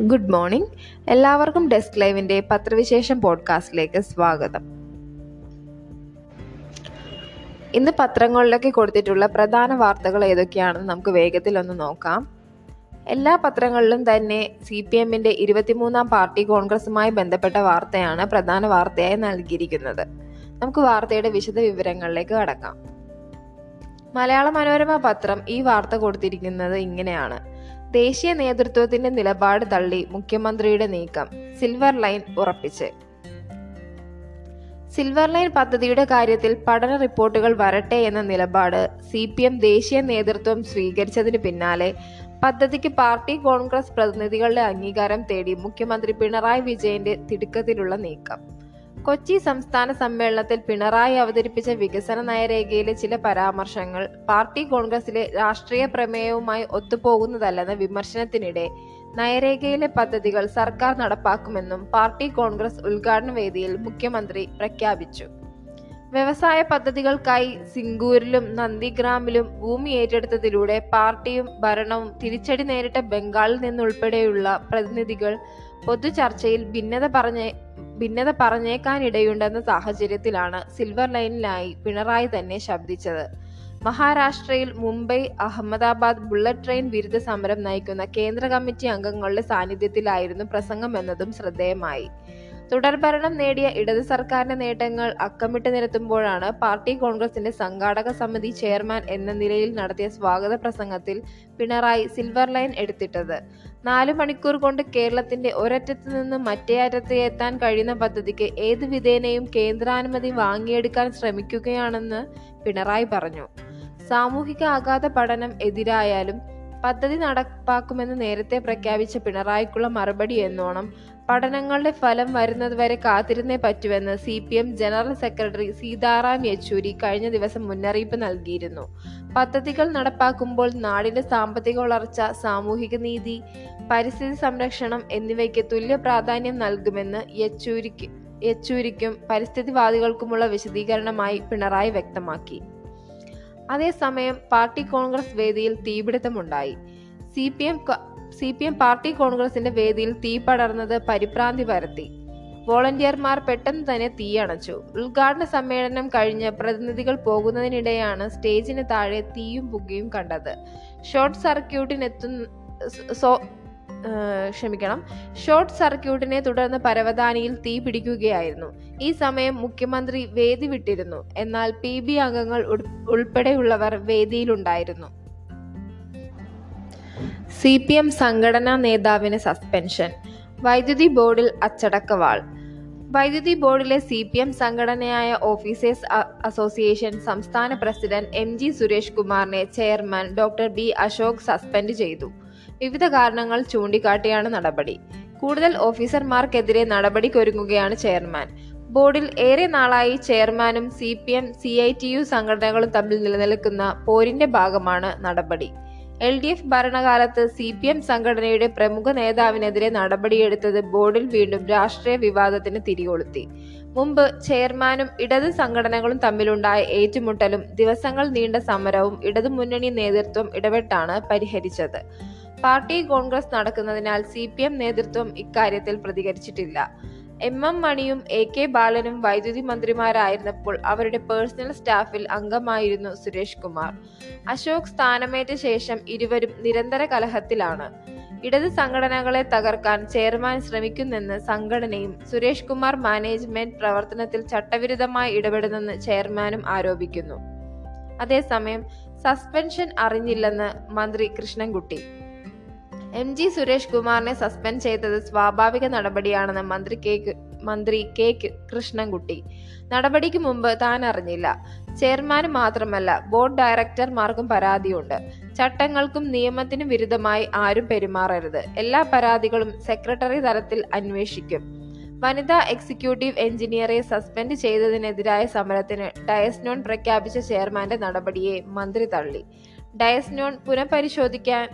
Good morning എല്ലാവർക്കും desk ലൈവിന്റെ പത്രവിശേഷം പോഡ്കാസ്റ്റിലേക്ക് സ്വാഗതം. ഇന്ന് പത്രങ്ങളിലൊക്കെ കൊടുത്തിട്ടുള്ള പ്രധാന വാർത്തകൾ ഏതൊക്കെയാണെന്ന് നമുക്ക് വേഗത്തിൽ ഒന്ന് നോക്കാം. എല്ലാ പത്രങ്ങളിലും തന്നെ സി പി എമ്മിന്റെ ഇരുപത്തിമൂന്നാം പാർട്ടി കോൺഗ്രസുമായി ബന്ധപ്പെട്ട വാർത്തയാണ് പ്രധാന വാർത്തയായി നൽകിയിരിക്കുന്നത്. നമുക്ക് വാർത്തയുടെ വിശദ വിവരങ്ങളിലേക്ക് കടക്കാം. മലയാള മനോരമ പത്രം ഈ വാർത്ത കൊടുത്തിരിക്കുന്നത് ഇങ്ങനെയാണ്. ദേശീയ നേതൃത്വത്തിന്റെ നിലപാട് തള്ളി മുഖ്യമന്ത്രിയുടെ നീക്കം സിൽവർ ലൈൻ ഉറപ്പിച്ച്. സിൽവർ ലൈൻ പദ്ധതിയുടെ കാര്യത്തിൽ പഠന റിപ്പോർട്ടുകൾ വരട്ടെ എന്ന നിലപാട് സി പി എം ദേശീയ നേതൃത്വം സ്വീകരിച്ചതിന് പിന്നാലെ പദ്ധതിക്ക് പാർട്ടി കോൺഗ്രസ് പ്രതിനിധികളുടെ അംഗീകാരം തേടി മുഖ്യമന്ത്രി പിണറായി വിജയന്റെ തിടുക്കത്തിലുള്ള നീക്കം. കൊച്ചി സംസ്ഥാന സമ്മേളനത്തിൽ പിണറായി അവതരിപ്പിച്ച വികസന നയരേഖയിലെ ചില പരാമർശങ്ങൾ പാർട്ടി കോൺഗ്രസിലെ രാഷ്ട്രീയ പ്രമേയവുമായി ഒത്തുപോകുന്നതല്ലെന്ന വിമർശനത്തിനിടെ നയരേഖയിലെ പദ്ധതികൾ സർക്കാർ നടപ്പാക്കുമെന്നും പാർട്ടി കോൺഗ്രസ് ഉദ്ഘാടന വേദിയിൽ മുഖ്യമന്ത്രി പ്രഖ്യാപിച്ചു. വ്യവസായ പദ്ധതികൾക്കായി സിംഗൂരിലും നന്ദിഗ്രാമിലും ഭൂമി ഏറ്റെടുത്തതിലൂടെ പാർട്ടിയും ഭരണവും തിരിച്ചടി നേരിട്ട ബംഗാളിൽ നിന്നുൾപ്പെടെയുള്ള പ്രതിനിധികൾ പൊതുചർച്ചയിൽ ഭിന്നത പറഞ്ഞ ഭിന്നത പറഞ്ഞേക്കാനിടയുണ്ടെന്ന സാഹചര്യത്തിലാണ് സിൽവർ ലൈനിലായി പിണറായി തന്നെ ശബ്ദിച്ചത്. മഹാരാഷ്ട്രയിൽ മുംബൈ അഹമ്മദാബാദ് ബുള്ളറ്റ് ട്രെയിൻ വിരുദ്ധ സമരം നയിക്കുന്ന കേന്ദ്ര കമ്മിറ്റി അംഗങ്ങളുടെ സാന്നിധ്യത്തിലായിരുന്നു പ്രസംഗം എന്നതും ശ്രദ്ധേയമായി. തുടർഭരണം നേടിയ ഇടത് സർക്കാരിന്റെ നേട്ടങ്ങൾ അക്കമിട്ട് നിരത്തുമ്പോഴാണ് പാർട്ടി കോൺഗ്രസിന്റെ സംഘാടക സമിതി ചെയർമാൻ എന്ന നിലയിൽ നടത്തിയ സ്വാഗത പ്രസംഗത്തിൽ പിണറായി സിൽവർ ലൈൻ എടുത്തിട്ടത്. നാലു മണിക്കൂർ കൊണ്ട് കേരളത്തിന്റെ ഒരറ്റത്ത് നിന്ന് മറ്റേ അറ്റത്ത് എത്താൻ കഴിയുന്ന പദ്ധതിക്ക് ഏത് വിധേനയും കേന്ദ്രാനുമതി വാങ്ങിയെടുക്കാൻ ശ്രമിക്കുകയാണെന്ന് പിണറായി പറഞ്ഞു. സാമൂഹിക ആഘാത പഠനം എതിരായാലും പദ്ധതി നടപ്പാക്കുമെന്ന് നേരത്തെ പ്രഖ്യാപിച്ച പിണറായിക്കുള്ള മറുപടി എന്നോണം. പഠനങ്ങളുടെ ഫലം വരുന്നതുവരെ കാത്തിരുന്നേ പറ്റുമെന്ന് C P M general secretary Sitaram Yechury കഴിഞ്ഞ ദിവസം മുന്നറിയിപ്പ് നൽകിയിരുന്നു. പദ്ധതികൾ നടപ്പാക്കുമ്പോൾ നാടിന്റെ സാമ്പത്തിക വളർച്ച സാമൂഹിക നീതി പരിസ്ഥിതി സംരക്ഷണം എന്നിവയ്ക്ക് തുല്യ പ്രാധാന്യം നൽകുമെന്ന് യെച്ചൂരിക്ക് യെച്ചൂരിക്കും പരിസ്ഥിതിവാദികൾക്കുമുള്ള വിശദീകരണമായി പിണറായി വ്യക്തമാക്കി. അതേസമയം പാർട്ടി കോൺഗ്രസ് വേദിയിൽ തീപിടുത്തമുണ്ടായി. C P M C P M party കോൺഗ്രസിന്റെ വേദിയിൽ തീ പടർന്നത് പരിഭ്രാന്തി പരത്തി. വോളണ്ടിയർമാർ പെട്ടെന്ന് തന്നെ തീ അണച്ചു. ഉദ്ഘാടന സമ്മേളനം കഴിഞ്ഞ് പ്രതിനിധികൾ പോകുന്നതിനിടെയാണ് സ്റ്റേജിന് താഴെ തീയും പുകയും കണ്ടത്. ഷോർട്ട് സർക്യൂട്ടിനെത്തുന്ന ക്ഷമിക്കണം. ഷോർട്ട് സർക്യൂട്ടിനെ തുടർന്ന് പരവതാനിയിൽ തീ പിടിക്കുകയായിരുന്നു. ഈ സമയം മുഖ്യമന്ത്രി വേദി വിട്ടിരുന്നു. എന്നാൽ പി ബി അംഗങ്ങൾ ഉൾപ്പെടെയുള്ളവർ വേദിയിലുണ്ടായിരുന്നു. സി പി എം സംഘടനാ നേതാവിന് സസ്പെൻഷൻ. വൈദ്യുതി ബോർഡിൽ അച്ചടക്കവാൾ. വൈദ്യുതി ബോർഡിലെ സി പി എം സംഘടനയായ ഓഫീസേഴ്സ് അസോസിയേഷൻ സംസ്ഥാന പ്രസിഡന്റ് എം ജി സുരേഷ് കുമാറിനെ chairman doctor B Ashok suspend ചെയ്തു. വിവിധ കാരണങ്ങൾ ചൂണ്ടിക്കാട്ടിയാണ് നടപടി. കൂടുതൽ ഓഫീസർമാർക്കെതിരെ നടപടിക്കൊരുങ്ങുകയാണ് ചെയർമാൻ. ബോർഡിൽ ഏറെ നാളായി ചെയർമാനും C P M C I T U സംഘടനകളും തമ്മിൽ നിലനിൽക്കുന്ന പോരിന്റെ ഭാഗമാണ് നടപടി. എൽ ഡി എഫ് ഭരണകാലത്ത് സി പി എം സംഘടനയുടെ പ്രമുഖ നേതാവിനെതിരെ നടപടിയെടുത്തത് ബോർഡിൽ വീണ്ടും രാഷ്ട്രീയ വിവാദത്തിന് തിരികൊളുത്തി. മുമ്പ് ചെയർമാനും ഇടത് സംഘടനകളും തമ്മിലുണ്ടായ ഏറ്റുമുട്ടലും ദിവസങ്ങൾ നീണ്ട സമരവും ഇടതുമുന്നണി നേതൃത്വം ഇടപെട്ടാണ് പരിഹരിച്ചത്. പാർട്ടി കോൺഗ്രസ് നടക്കുന്നതിനാൽ സി പി എം നേതൃത്വം ഇക്കാര്യത്തിൽ പ്രതികരിച്ചിട്ടില്ല. എം എം മണിയും എ കെ ബാലനും വൈദ്യുതി മന്ത്രിമാരായിരുന്നപ്പോൾ അവരുടെ പേഴ്സണൽ സ്റ്റാഫിൽ അംഗമായിരുന്നു സുരേഷ് കുമാർ. അശോക് സ്ഥാനമേറ്റ ശേഷം ഇരുവരും നിരന്തര കലഹത്തിലാണ്. ഇടത് സംഘടനകളെ തകർക്കാൻ ചെയർമാൻ ശ്രമിക്കുന്നെന്ന് സംഘടനയും സുരേഷ് കുമാർ മാനേജ്മെന്റ് പ്രവർത്തനത്തിൽ ചട്ടവിരുദ്ധമായി ഇടപെടുന്നെന്ന് ചെയർമാനും ആരോപിക്കുന്നു. അതേസമയം സസ്പെൻഷൻ അറിഞ്ഞില്ലെന്ന് മന്ത്രി കൃഷ്ണൻകുട്ടി. എം ജി സുരേഷ് കുമാറിനെ സസ്പെൻഡ് ചെയ്തത് സ്വാഭാവിക നടപടിയാണെന്ന് മന്ത്രി കെ മന്ത്രി കെ കൃഷ്ണൻകുട്ടി. നടപടിക്ക് മുമ്പ് താൻ അറിഞ്ഞില്ല. ചെയർമാന് മാത്രമല്ല ബോർഡ് ഡയറക്ടർമാർക്കും പരാതിയുണ്ട്. ചട്ടങ്ങൾക്കും നിയമത്തിനും വിരുദ്ധമായി ആരും പെരുമാറരുത്. എല്ലാ പരാതികളും സെക്രട്ടറി തലത്തിൽ അന്വേഷിക്കും. വനിതാ എക്സിക്യൂട്ടീവ് എഞ്ചിനീയറെ സസ്പെൻഡ് ചെയ്തതിനെതിരായ സമരത്തിന് ഡയസ്നോൺ പ്രഖ്യാപിച്ച ചെയർമാന്റെ നടപടിയെ മന്ത്രി തള്ളി. ഡയസ്നോൺ പുനഃപരിശോധിക്കാൻ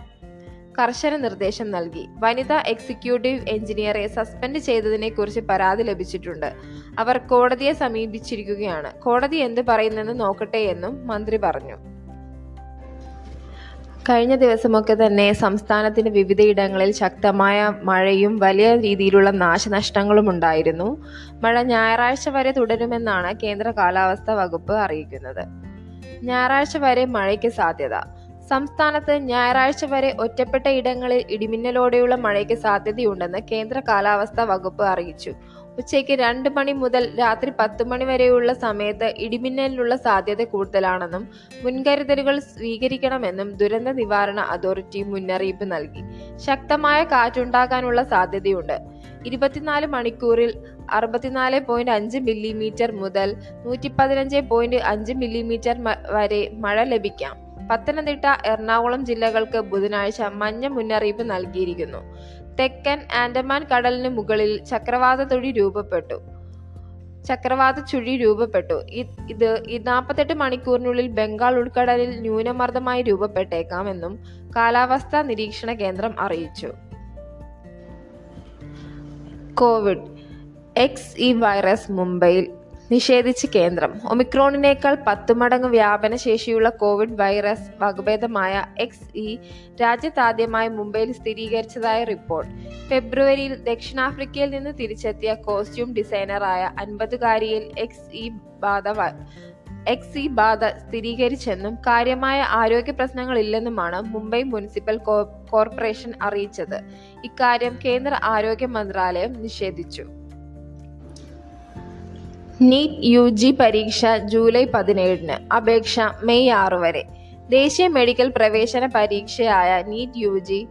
കർശന നിർദ്ദേശം നൽകി. വനിതാ എക്സിക്യൂട്ടീവ് എഞ്ചിനീയറെ സസ്പെൻഡ് ചെയ്തതിനെ കുറിച്ച് പരാതി ലഭിച്ചിട്ടുണ്ട്. അവർ കോടതിയെ സമീപിച്ചിരിക്കുകയാണ്. കോടതി എന്ത് പറയുന്നെന്ന് നോക്കട്ടെ എന്നും മന്ത്രി പറഞ്ഞു. കഴിഞ്ഞ ദിവസമൊക്കെ തന്നെ സംസ്ഥാനത്തിന്റെ വിവിധയിടങ്ങളിൽ ശക്തമായ മഴയും വലിയ രീതിയിലുള്ള നാശനഷ്ടങ്ങളും ഉണ്ടായിരുന്നു. മഴ ഞായറാഴ്ച വരെ തുടരുമെന്നാണ് കേന്ദ്ര കാലാവസ്ഥാ വകുപ്പ് അറിയിക്കുന്നത്. ഞായറാഴ്ച വരെ മഴയ്ക്ക് സാധ്യത. സംസ്ഥാനത്ത് ഞായറാഴ്ച വരെ ഒറ്റപ്പെട്ട ഇടങ്ങളിൽ ഇടിമിന്നലോടെയുള്ള മഴയ്ക്ക് സാധ്യതയുണ്ടെന്ന് കേന്ദ്ര കാലാവസ്ഥാ വകുപ്പ് അറിയിച്ചു. ഉച്ചയ്ക്ക് രണ്ട് മണി മുതൽ രാത്രി പത്ത് മണി വരെയുള്ള സമയത്ത് ഇടിമിന്നലിനുള്ള സാധ്യത കൂടുതലാണെന്നും മുൻകരുതലുകൾ സ്വീകരിക്കണമെന്നും ദുരന്ത നിവാരണ അതോറിറ്റി മുന്നറിയിപ്പ് നൽകി. ശക്തമായ കാറ്റുണ്ടാകാനുള്ള സാധ്യതയുണ്ട്. ഇരുപത്തിനാല് മണിക്കൂറിൽ അറുപത്തിനാല് പോയിന്റ് അഞ്ച് മില്ലിമീറ്റർ മുതൽ നൂറ്റി പതിനഞ്ച് പോയിന്റ് അഞ്ച് മില്ലിമീറ്റർ വരെ മഴ ലഭിക്കാം. പത്തനംതിട്ട എറണാകുളം ജില്ലകൾക്ക് ബുധനാഴ്ച മഞ്ഞ മുന്നറിയിപ്പ് നൽകിയിരിക്കുന്നു. തെക്കൻ ആൻഡമാൻ കടലിന് മുകളിൽ ചക്രവാത തൊഴി രൂപപ്പെട്ടു. ചക്രവാത ചുഴി രൂപപ്പെട്ടു. ഇത് നാൽപ്പത്തെട്ട് മണിക്കൂറിനുള്ളിൽ ബംഗാൾ ഉൾക്കടലിൽ ന്യൂനമർദ്ദമായി രൂപപ്പെട്ടേക്കാമെന്നും കാലാവസ്ഥാ നിരീക്ഷണ കേന്ദ്രം അറിയിച്ചു. കോവിഡ്. എക്സ് ഇ വൈറസ് മുംബൈയിൽ നിഷേധിച്ച് കേന്ദ്രം. ഒമിക്രോണിനേക്കാൾ പത്തു മടങ്ങ് വ്യാപന ശേഷിയുള്ള കോവിഡ് വൈറസ് വകഭേദമായ എക്സ് ഇ രാജ്യത്താദ്യമായി മുംബൈയിൽ സ്ഥിരീകരിച്ചതായ റിപ്പോർട്ട്. ഫെബ്രുവരിയിൽ ദക്ഷിണാഫ്രിക്കയിൽ നിന്ന് തിരിച്ചെത്തിയ കോസ്റ്റ്യൂം ഡിസൈനറായ അൻപതുകാരിയിൽ എക്സ് ഇ ബാധ എക്സ് ബാധ സ്ഥിരീകരിച്ചെന്നും കാര്യമായ ആരോഗ്യ പ്രശ്നങ്ങളില്ലെന്നുമാണ് മുംബൈ മുനിസിപ്പൽ കോർപ്പറേഷൻ അറിയിച്ചത്. ഇക്കാര്യം കേന്ദ്ര ആരോഗ്യ മന്ത്രാലയം നിഷേധിച്ചു. നീറ്റ് യു ജി പരീക്ഷ ജൂലൈ പതിനേഴിന്. അപേക്ഷ മെയ് ആറ് വരെ. ദേശീയ മെഡിക്കൽ പ്രവേശന പരീക്ഷയായ നീറ്റ് യു ജി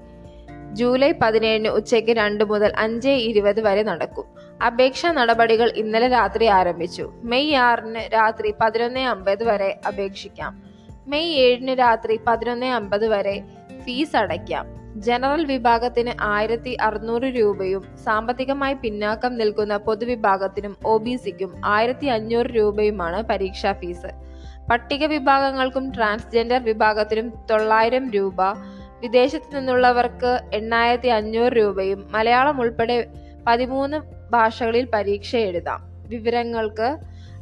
ജൂലൈ പതിനേഴിന് ഉച്ചയ്ക്ക് രണ്ട് മുതൽ അഞ്ച് ഇരുപത് വരെ നടക്കും. അപേക്ഷാ നടപടികൾ ഇന്നലെ രാത്രി ആരംഭിച്ചു. മെയ് ആറിന് രാത്രി പതിനൊന്ന് അമ്പത് വരെ അപേക്ഷിക്കാം. മെയ് ഏഴിന് രാത്രി പതിനൊന്ന് അമ്പത് വരെ ഫീസ് അടയ്ക്കാം. ജനറൽ വിഭാഗത്തിന് ആയിരത്തി അറുന്നൂറ് രൂപയും സാമ്പത്തികമായി പിന്നാക്കം നിൽക്കുന്ന പൊതുവിഭാഗത്തിനും ഒ ബി സിക്കും ആയിരത്തി അഞ്ഞൂറ് രൂപയുമാണ് പരീക്ഷാ ഫീസ്. പട്ടിക വിഭാഗങ്ങൾക്കും ട്രാൻസ്ജെൻഡർ വിഭാഗത്തിനും തൊള്ളായിരം രൂപ വിദേശത്തു നിന്നുള്ളവർക്ക് എണ്ണായിരത്തി അഞ്ഞൂറ് രൂപയും മലയാളം ഉൾപ്പെടെ പതിമൂന്ന് ഭാഷകളിൽ പരീക്ഷ എഴുതാം. വിവരങ്ങൾക്ക്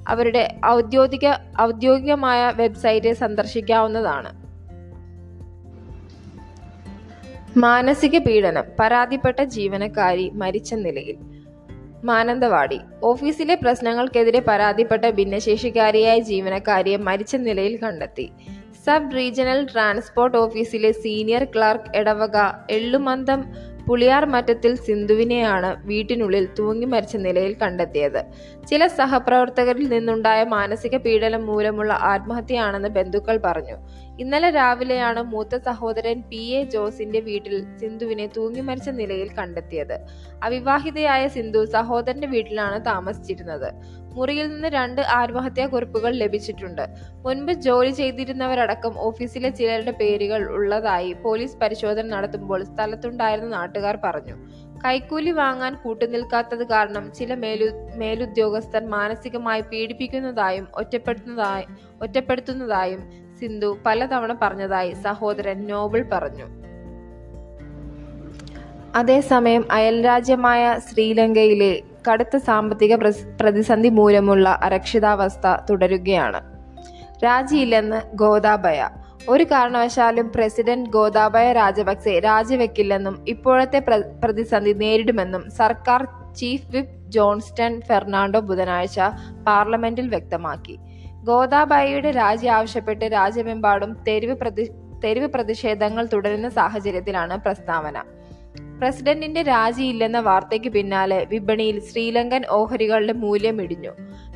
അവരുടെ ഔദ്യോഗിക ഔദ്യോഗികമായ വെബ്സൈറ്റ് സന്ദർശിക്കാവുന്നതാണ്. മാനസിക പീഡനം പരാതിപ്പെട്ട ജീവനക്കാരി മരിച്ച നിലയിൽ. മാനന്തവാടി. ഓഫീസിലെ പ്രശ്നങ്ങൾക്കെതിരെ പരാതിപ്പെട്ട ഭിന്നശേഷിക്കാരിയായ ജീവനക്കാരിയെ മരിച്ച നിലയിൽ കണ്ടെത്തി. സബ് റീജിയണൽ ട്രാൻസ്പോർട്ട് ഓഫീസിലെ സീനിയർ ക്ലർക്ക് എടവക എള്ളുമന്തം പുളിയാർ മറ്റത്തിൽ സിന്ധുവിനെയാണ് വീട്ടിനുള്ളിൽ തൂങ്ങി മരിച്ച നിലയിൽ കണ്ടെത്തിയത്. ചില സഹപ്രവർത്തകരിൽ നിന്നുണ്ടായ മാനസിക പീഡനം മൂലമുള്ള ആത്മഹത്യയാണെന്ന് ബന്ധുക്കൾ പറഞ്ഞു. ഇന്നലെ രാവിലെയാണ് മൂത്ത സഹോദരൻ പി. എ. ജോസിന്റെ വീട്ടിൽ സിന്ധുവിനെ തൂങ്ങി മരിച്ച നിലയിൽ കണ്ടെത്തിയത്. അവിവാഹിതയായ സിന്ധു സഹോദരന്റെ വീട്ടിലാണ് താമസിച്ചിരുന്നത്. മുറിയിൽ നിന്ന് രണ്ട് ആത്മഹത്യാ കുറിപ്പുകൾ ലഭിച്ചിട്ടുണ്ട്. മുൻപ് ജോലി ചെയ്തിരുന്നവരടക്കം ഓഫീസിലെ ചിലരുടെ പേരുകൾ ഉള്ളതായി പോലീസ് പരിശോധന നടത്തുമ്പോൾ സ്ഥലത്തുണ്ടായിരുന്ന നാട്ടുകാർ പറഞ്ഞു. കൈക്കൂലി വാങ്ങാൻ കൂട്ടുനിൽക്കാത്തത് കാരണം ചില മേലു മേലുദ്യോഗസ്ഥർ മാനസികമായി പീഡിപ്പിക്കുന്നതായും ഒറ്റപ്പെടുത്തുന്നതായി ഒറ്റപ്പെടുത്തുന്നതായും സിന്ധു പലതവണ പറഞ്ഞതായി സഹോദരൻ നോബിൾ പറഞ്ഞു. അതേസമയം അയൽരാജ്യമായ ശ്രീലങ്കയിലെ കടുത്ത സാമ്പത്തിക പ്രതിസന്ധി മൂലമുള്ള അരക്ഷിതാവസ്ഥ തുടരുകയാണ്. രാജിയില്ലെന്ന് ഗോദാബയ ഒരു കാരണവശാലും പ്രസിഡന്റ് ഗോദാബയ രാജപക്സെ രാജിവെക്കില്ലെന്നും ഇപ്പോഴത്തെ പ്രതിസന്ധി നേരിടുമെന്നും സർക്കാർ ചീഫ് വിപ്പ് ജോൺസ്റ്റൺ ഫെർണാണ്ടോ ബുധനാഴ്ച പാർലമെന്റിൽ വ്യക്തമാക്കി. ഗോദാബായിയുടെ രാജി ആവശ്യപ്പെട്ട് രാജ്യമെമ്പാടും തെരുവ് പ്രതി തെരുവ് പ്രതിഷേധങ്ങൾ തുടരുന്ന സാഹചര്യത്തിലാണ് പ്രസ്താവന. പ്രസിഡന്റിന്റെ രാജിയില്ലെന്ന വാർത്തയ്ക്ക് പിന്നാലെ വിപണിയിൽ ശ്രീലങ്കൻ ഓഹരികളുടെ മൂല്യം ഇടിഞ്ഞു.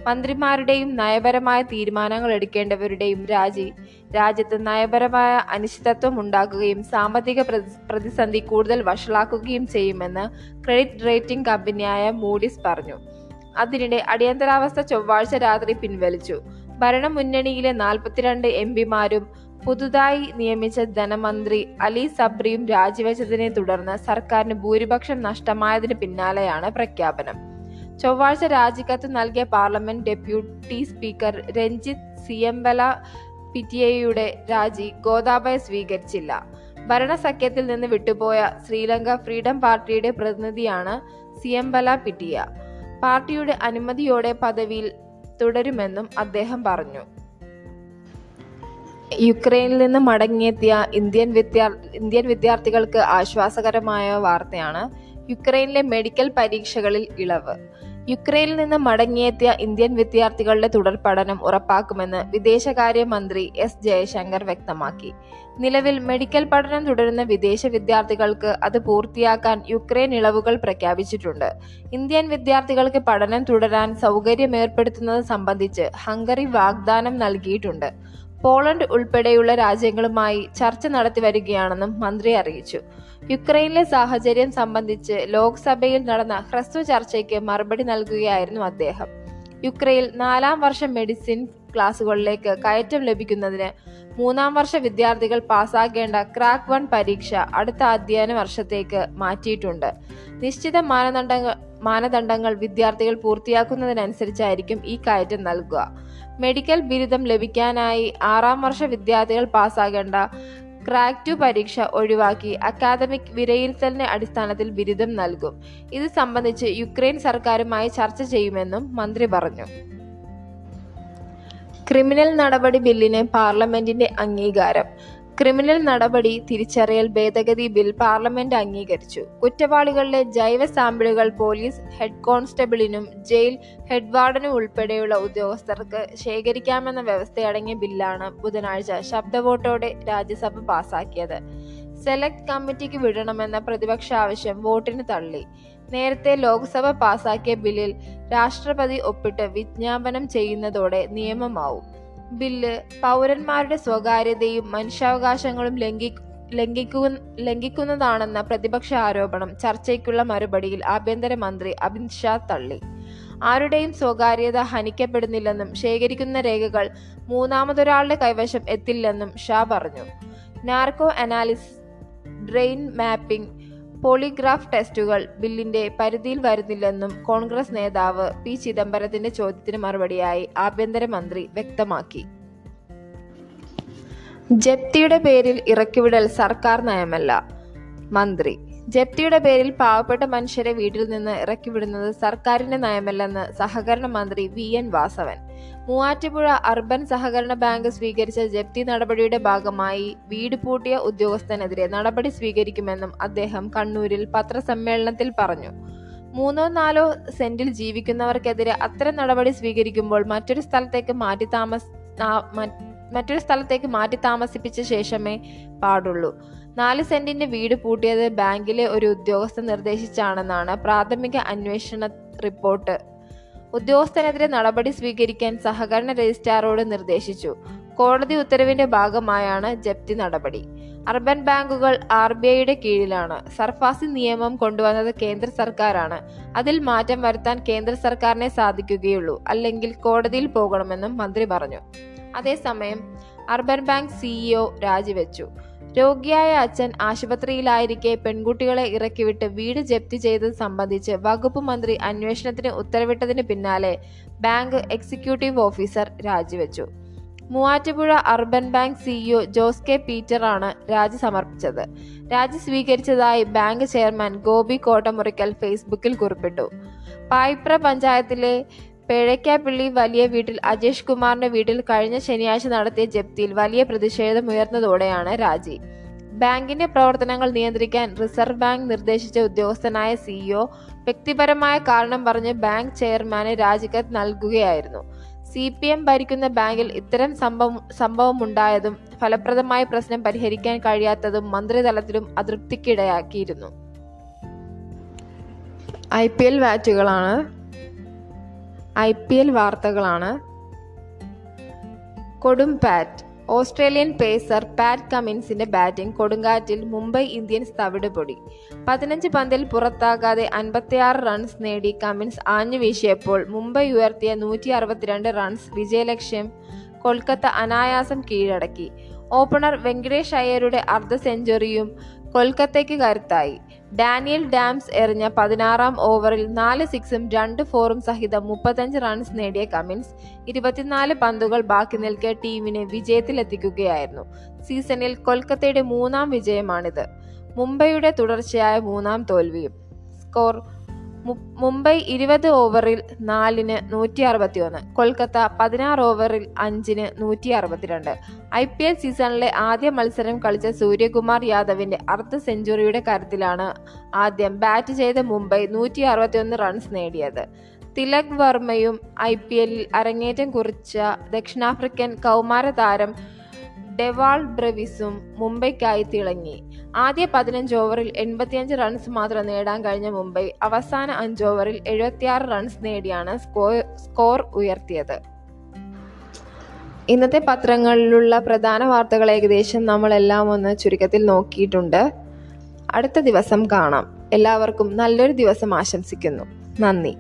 മന്ത്രിമാരുടെയും നയപരമായ തീരുമാനങ്ങൾ എടുക്കേണ്ടവരുടെയും രാജി രാജ്യത്ത് നയപരമായ അനിശ്ചിതത്വം ഉണ്ടാക്കുകയും സാമ്പത്തിക പ്രതിസന്ധി കൂടുതൽ വഷളാക്കുകയും ചെയ്യുമെന്ന് ക്രെഡിറ്റ് റേറ്റിംഗ് കമ്പനിയായ മൂഡിസ് പറഞ്ഞു. അതിനിടെ അടിയന്തരാവസ്ഥ ചൊവ്വാഴ്ച രാത്രി പിൻവലിച്ചു. ഭരണമുന്നണിയിലെ നാൽപ്പത്തിരണ്ട് എം പിമാരും പുതുതായി നിയമിച്ച ധനമന്ത്രി അലി സബ്രിയും രാജിവെച്ചതിനെ തുടർന്ന് സർക്കാരിന് ഭൂരിപക്ഷം നഷ്ടമായതിന് പിന്നാലെയാണ് പ്രഖ്യാപനം. ചൊവ്വാഴ്ച രാജിക്കത്ത് നൽകിയ പാർലമെന്റ് ഡെപ്യൂട്ടി സ്പീക്കർ രഞ്ജിത്ത് സിയംബല പിറ്റിയയുടെ രാജി ഗോദാബയ സ്വീകരിച്ചില്ല. ഭരണസഖ്യത്തിൽ നിന്ന് വിട്ടുപോയ ശ്രീലങ്ക ഫ്രീഡം പാർട്ടിയുടെ പ്രതിനിധിയാണ് സിയംബല പിറ്റിയ. പാർട്ടിയുടെ അനുമതിയോടെ പദവിയിൽ തുടരുമെന്നും അദ്ദേഹം പറഞ്ഞു. യുക്രൈനിൽ നിന്ന് മടങ്ങിയെത്തിയ ഇന്ത്യൻ വിദ്യാർ ഇന്ത്യൻ വിദ്യാർത്ഥികൾക്ക് ആശ്വാസകരമായ വാർത്തയാണ് യുക്രൈനിലെ മെഡിക്കൽ പരീക്ഷകളിൽ ഇളവ്. യുക്രൈനിൽ നിന്ന് മടങ്ങിയെത്തിയ ഇന്ത്യൻ വിദ്യാർത്ഥികളുടെ തുടർ പഠനം ഉറപ്പാക്കുമെന്ന് വിദേശകാര്യമന്ത്രി എസ് ജയശങ്കർ വ്യക്തമാക്കി. നിലവിൽ മെഡിക്കൽ പഠനം തുടരുന്ന വിദേശ വിദ്യാർത്ഥികൾക്ക് അത് പൂർത്തിയാക്കാൻ യുക്രൈൻ ഇളവുകൾ പ്രഖ്യാപിച്ചിട്ടുണ്ട്. ഇന്ത്യൻ വിദ്യാർത്ഥികൾക്ക് പഠനം തുടരാൻ സൗകര്യമേർപ്പെടുത്തുന്നത് സംബന്ധിച്ച് ഹംഗറി വാഗ്ദാനം നൽകിയിട്ടുണ്ട്. പോളണ്ട് ഉൾപ്പെടെയുള്ള രാജ്യങ്ങളുമായി ചർച്ച നടത്തി വരികയാണെന്നും മന്ത്രി അറിയിച്ചു. യുക്രൈനിലെ സാഹചര്യം സംബന്ധിച്ച് ലോക്സഭയിൽ നടന്ന ഹ്രസ്വ ചർച്ചയ്ക്ക് മറുപടി നൽകുകയായിരുന്നു അദ്ദേഹം. യുക്രൈൻ നാലാം വർഷ മെഡിസിൻ ക്ലാസുകളിലേക്ക് കയറ്റം ലഭിക്കുന്നതിന് മൂന്നാം വർഷ വിദ്യാർത്ഥികൾ പാസ്സാക്കേണ്ട ക്രാക്ക് വൺ പരീക്ഷ അടുത്ത അധ്യയന വർഷത്തേക്ക് മാറ്റിയിട്ടുണ്ട്. നിശ്ചിത മാനദണ്ഡങ്ങൾ മാനദണ്ഡങ്ങൾ വിദ്യാർത്ഥികൾ പൂർത്തിയാക്കുന്നതിനനുസരിച്ചായിരിക്കും ഈ കയറ്റം നൽകുക. മെഡിക്കൽ ബിരുദം ലഭിക്കാനായി ആറാം വർഷ വിദ്യാർത്ഥികൾ പാസ്സാകേണ്ട ക്രാക്ക് ടു പരീക്ഷ ഒഴിവാക്കി അക്കാദമിക് വിലയിരുത്തലിന്റെ അടിസ്ഥാനത്തിൽ ബിരുദം നൽകും. ഇത് സംബന്ധിച്ച് യുക്രൈൻ സർക്കാരുമായി ചർച്ച ചെയ്യുമെന്നും മന്ത്രി പറഞ്ഞു. ക്രിമിനൽ നടപടി ബില്ലിന് പാർലമെന്റിന്റെ അംഗീകാരം. ക്രിമിനൽ നടപടി തിരിച്ചറിയൽ ഭേദഗതി ബിൽ പാർലമെന്റ് അംഗീകരിച്ചു. കുറ്റവാളികളുടെ ജൈവ സാമ്പിളുകൾ പോലീസ് ഹെഡ് കോൺസ്റ്റബിളിനും ജയിൽ ഹെഡ് വാർഡനും ഉൾപ്പെടെയുള്ള ഉദ്യോഗസ്ഥർക്ക് ശേഖരിക്കാമെന്ന വ്യവസ്ഥയടങ്ങിയ ബില്ലാണ് ബുധനാഴ്ച ശബ്ദവോട്ടോടെ രാജ്യസഭ പാസാക്കിയത്. സെലക്ട് കമ്മിറ്റിക്ക് വിടണമെന്ന പ്രതിപക്ഷ ആവശ്യം വോട്ടിന് തള്ളി. നേരത്തെ ലോക്സഭ പാസാക്കിയ ബില്ലിൽ രാഷ്ട്രപതി ഒപ്പിട്ട് വിജ്ഞാപനം ചെയ്യുന്നതോടെ നിയമമാവും. ബില്ല് പൗരന്മാരുടെ സ്വകാര്യതയും മനുഷ്യാവകാശങ്ങളും ലംഘി ലംഘിക്കു ലംഘിക്കുന്നതാണെന്ന പ്രതിപക്ഷ ആരോപണം ചർച്ചയ്ക്കുള്ള മറുപടിയിൽ ആഭ്യന്തരമന്ത്രി അമിത് ഷാ തള്ളി. ആരുടെയും സ്വകാര്യത ഹനിക്കപ്പെടുന്നില്ലെന്നും ശേഖരിക്കുന്ന രേഖകൾ മൂന്നാമതൊരാളുടെ കൈവശം എത്തില്ലെന്നും ഷാ പറഞ്ഞു. Narco analysis brain mapping polygraph ടെസ്റ്റുകൾ ബില്ലിന്റെ പരിധിയിൽ വരുന്നില്ലെന്നും കോൺഗ്രസ് നേതാവ് പി ചിദംബരത്തിന്റെ ചോദ്യത്തിന് മറുപടിയായി ആഭ്യന്തരമന്ത്രി വ്യക്തമാക്കി. ജപ്തിയുടെ പേരിൽ ഇറക്കിവിടൽ സർക്കാർ നയമല്ല. മന്ത്രി ജപ്തിയുടെ പേരിൽ പാവപ്പെട്ട മനുഷ്യരെ വീട്ടിൽ നിന്ന് ഇറക്കിവിടുന്നത് സർക്കാരിന്റെ നയമല്ലെന്ന് സഹകരണ മന്ത്രി V N Vasavan. Muvattupuzha urban സഹകരണ ബാങ്ക് സ്വീകരിച്ച ജപ്തി നടപടിയുടെ ഭാഗമായി വീട് പൂട്ടിയ ഉദ്യോഗസ്ഥനെതിരെ നടപടി സ്വീകരിക്കുമെന്നും അദ്ദേഹം കണ്ണൂരിൽ പത്രസമ്മേളനത്തിൽ പറഞ്ഞു. മൂന്നോ നാലോ സെന്റിൽ ജീവിക്കുന്നവർക്കെതിരെ അത്തരം നടപടി സ്വീകരിക്കുമ്പോൾ മറ്റൊരു സ്ഥലത്തേക്ക് മാറ്റി താമസ മറ്റൊരു സ്ഥലത്തേക്ക് മാറ്റി താമസിപ്പിച്ച ശേഷമേ പാടുള്ളൂ. നാല് സെന്റിന്റെ വീട് പൂട്ടിയത് ബാങ്കിലെ ഒരു ഉദ്യോഗസ്ഥൻ നിർദ്ദേശിച്ചാണെന്നാണ് പ്രാഥമിക അന്വേഷണ റിപ്പോർട്ട്. ഉദ്യോഗസ്ഥനെതിരെ നടപടി സ്വീകരിക്കാൻ സഹകരണ രജിസ്ട്രാറോട് നിർദ്ദേശിച്ചു. കോടതി ഉത്തരവിന്റെ ഭാഗമായാണ് ജപ്തി നടപടി. അർബൻ ബാങ്കുകൾ ആർ ബി ഐയുടെ കീഴിലാണ്. സർഫാസി നിയമം കൊണ്ടുവന്നത് കേന്ദ്ര സർക്കാരാണ്. അതിൽ മാറ്റം വരുത്താൻ കേന്ദ്ര സർക്കാരിനെ സാധിക്കുകയുള്ളൂ. അല്ലെങ്കിൽ കോടതിയിൽ പോകണമെന്നും മന്ത്രി പറഞ്ഞു. അതേസമയം അർബൻ ബാങ്ക് സിഇഒ രാജിവെച്ചു. രോഗിയായ അച്ഛൻ ആശുപത്രിയിലായിരിക്കെ പെൺകുട്ടികളെ ഇറക്കിവിട്ട് വീട് ജപ്തി ചെയ്തത് സംബന്ധിച്ച് വകുപ്പ് മന്ത്രി അന്വേഷണത്തിന് ഉത്തരവിട്ടതിന് പിന്നാലെ ബാങ്ക് എക്സിക്യൂട്ടീവ് ഓഫീസർ രാജിവെച്ചു. Muvattupuzha urban bank CEO Jose K പീറ്ററാണ് രാജി സമർപ്പിച്ചത്. രാജി സ്വീകരിച്ചതായി ബാങ്ക് ചെയർമാൻ ഗോപി കോട്ടമുറിക്കൽ ഫേസ്ബുക്കിൽ കുറിപ്പിട്ടു. പായിപ്ര പഞ്ചായത്തിലെ പേഴയ്ക്കാപ്പള്ളി വലിയ വീട്ടിൽ അജേഷ് കുമാറിന്റെ വീട്ടിൽ കഴിഞ്ഞ ശനിയാഴ്ച നടത്തിയ ജപ്തിയിൽ വലിയ പ്രതിഷേധമുയർന്നതോടെയാണ് രാജി. ബാങ്കിന്റെ പ്രവർത്തനങ്ങൾ നിയന്ത്രിക്കാൻ റിസർവ് ബാങ്ക് നിർദ്ദേശിച്ച ഉദ്യോഗസ്ഥനായ സിഇഒ വ്യക്തിപരമായ കാരണം പറഞ്ഞ് ബാങ്ക് ചെയർമാന് രാജിക്കത്ത് നൽകുകയായിരുന്നു. സി പി എം ഭരിക്കുന്ന ബാങ്കിൽ ഇത്തരം സംഭവം സംഭവമുണ്ടായതും ഫലപ്രദമായ പ്രശ്നം പരിഹരിക്കാൻ കഴിയാത്തതും മന്ത്രിതലത്തിലും അതൃപ്തിക്കിടയാക്കിയിരുന്നു. ഐ പി എൽ വാറ്റുകളാണ് ഐ പി എൽ വാർത്തകളാണ്. കൊടും പാറ്റ്. ഓസ്ട്രേലിയൻ പേസർ പാറ്റ് കമിൻസിന്റെ ബാറ്റിംഗ് കൊടുങ്കാറ്റിൽ മുംബൈ ഇന്ത്യൻസ് തവിട് പൊടി. പതിനഞ്ച് പന്തിൽ പുറത്താകാതെ അൻപത്തിയാറ് റൺസ് നേടി കമിൻസ് ആഞ്ഞു വീശിയപ്പോൾ മുംബൈ ഉയർത്തിയ നൂറ്റി അറുപത്തിരണ്ട് റൺസ് വിജയലക്ഷ്യം കൊൽക്കത്ത അനായാസം കീഴടക്കി. ഓപ്പണർ വെങ്കടേഷ് അയ്യരുടെ അർദ്ധ സെഞ്ചുറിയും കൊൽക്കത്തയ്ക്ക് കരുത്തായി. ഡാനിയൽ ഡാംസ് എറിഞ്ഞ പതിനാറാം ഓവറിൽ നാല് സിക്സും രണ്ട് ഫോറും സഹിതം മുപ്പത്തഞ്ച് റൺസ് നേടിയ കമിൻസ് ഇരുപത്തിനാല് പന്തുകൾ ബാക്കി നിൽക്കെ ടീമിനെ വിജയത്തിലെത്തിക്കുകയായിരുന്നു. സീസണിൽ കൊൽക്കത്തയുടെ മൂന്നാം വിജയമാണിത്. മുംബൈയുടെ തുടർച്ചയായ മൂന്നാം തോൽവിയും. സ്കോർ മുംബൈ ഇരുപത് ഓവറിൽ നാലിന് നൂറ്റി അറുപത്തി ഒന്ന് കൊൽക്കത്ത പതിനാറ് ഓവറിൽ അഞ്ചിന് നൂറ്റി അറുപത്തിരണ്ട് ഐ പി എൽ സീസണിലെ ആദ്യ മത്സരം കളിച്ച സൂര്യകുമാർ യാദവിന്റെ അർദ്ധ സെഞ്ചുറിയുടെ കാര്യത്തിലാണ് ആദ്യം ബാറ്റ് ചെയ്ത മുംബൈ നൂറ്റി അറുപത്തിയൊന്ന് റൺസ് നേടിയത്. തിലക് വർമ്മയും ഐ പി എല്ലിൽ അരങ്ങേറ്റം കുറിച്ച ദക്ഷിണാഫ്രിക്കൻ കൗമാര താരം ഡെവാൾ ബ്രവിസും മുംബൈക്കായി തിളങ്ങി. ആദ്യ പതിനഞ്ച് ഓവറിൽ എൺപത്തിയഞ്ച് റൺസ് മാത്രം നേടാൻ കഴിഞ്ഞ മുംബൈ അവസാന അഞ്ച് ഓവറിൽ എഴുപത്തിയാറ് റൺസ് നേടിയാണ് സ്കോർ ഉയർത്തിയത്. ഇന്നത്തെ പത്രങ്ങളിലുള്ള പ്രധാന വാർത്തകൾ ഏകദേശം നമ്മളെല്ലാം ഒന്ന് ചുരുക്കത്തിൽ നോക്കിയിട്ടുണ്ട്. അടുത്ത ദിവസം കാണാം. എല്ലാവർക്കും നല്ലൊരു ദിവസം ആശംസിക്കുന്നു. നന്ദി.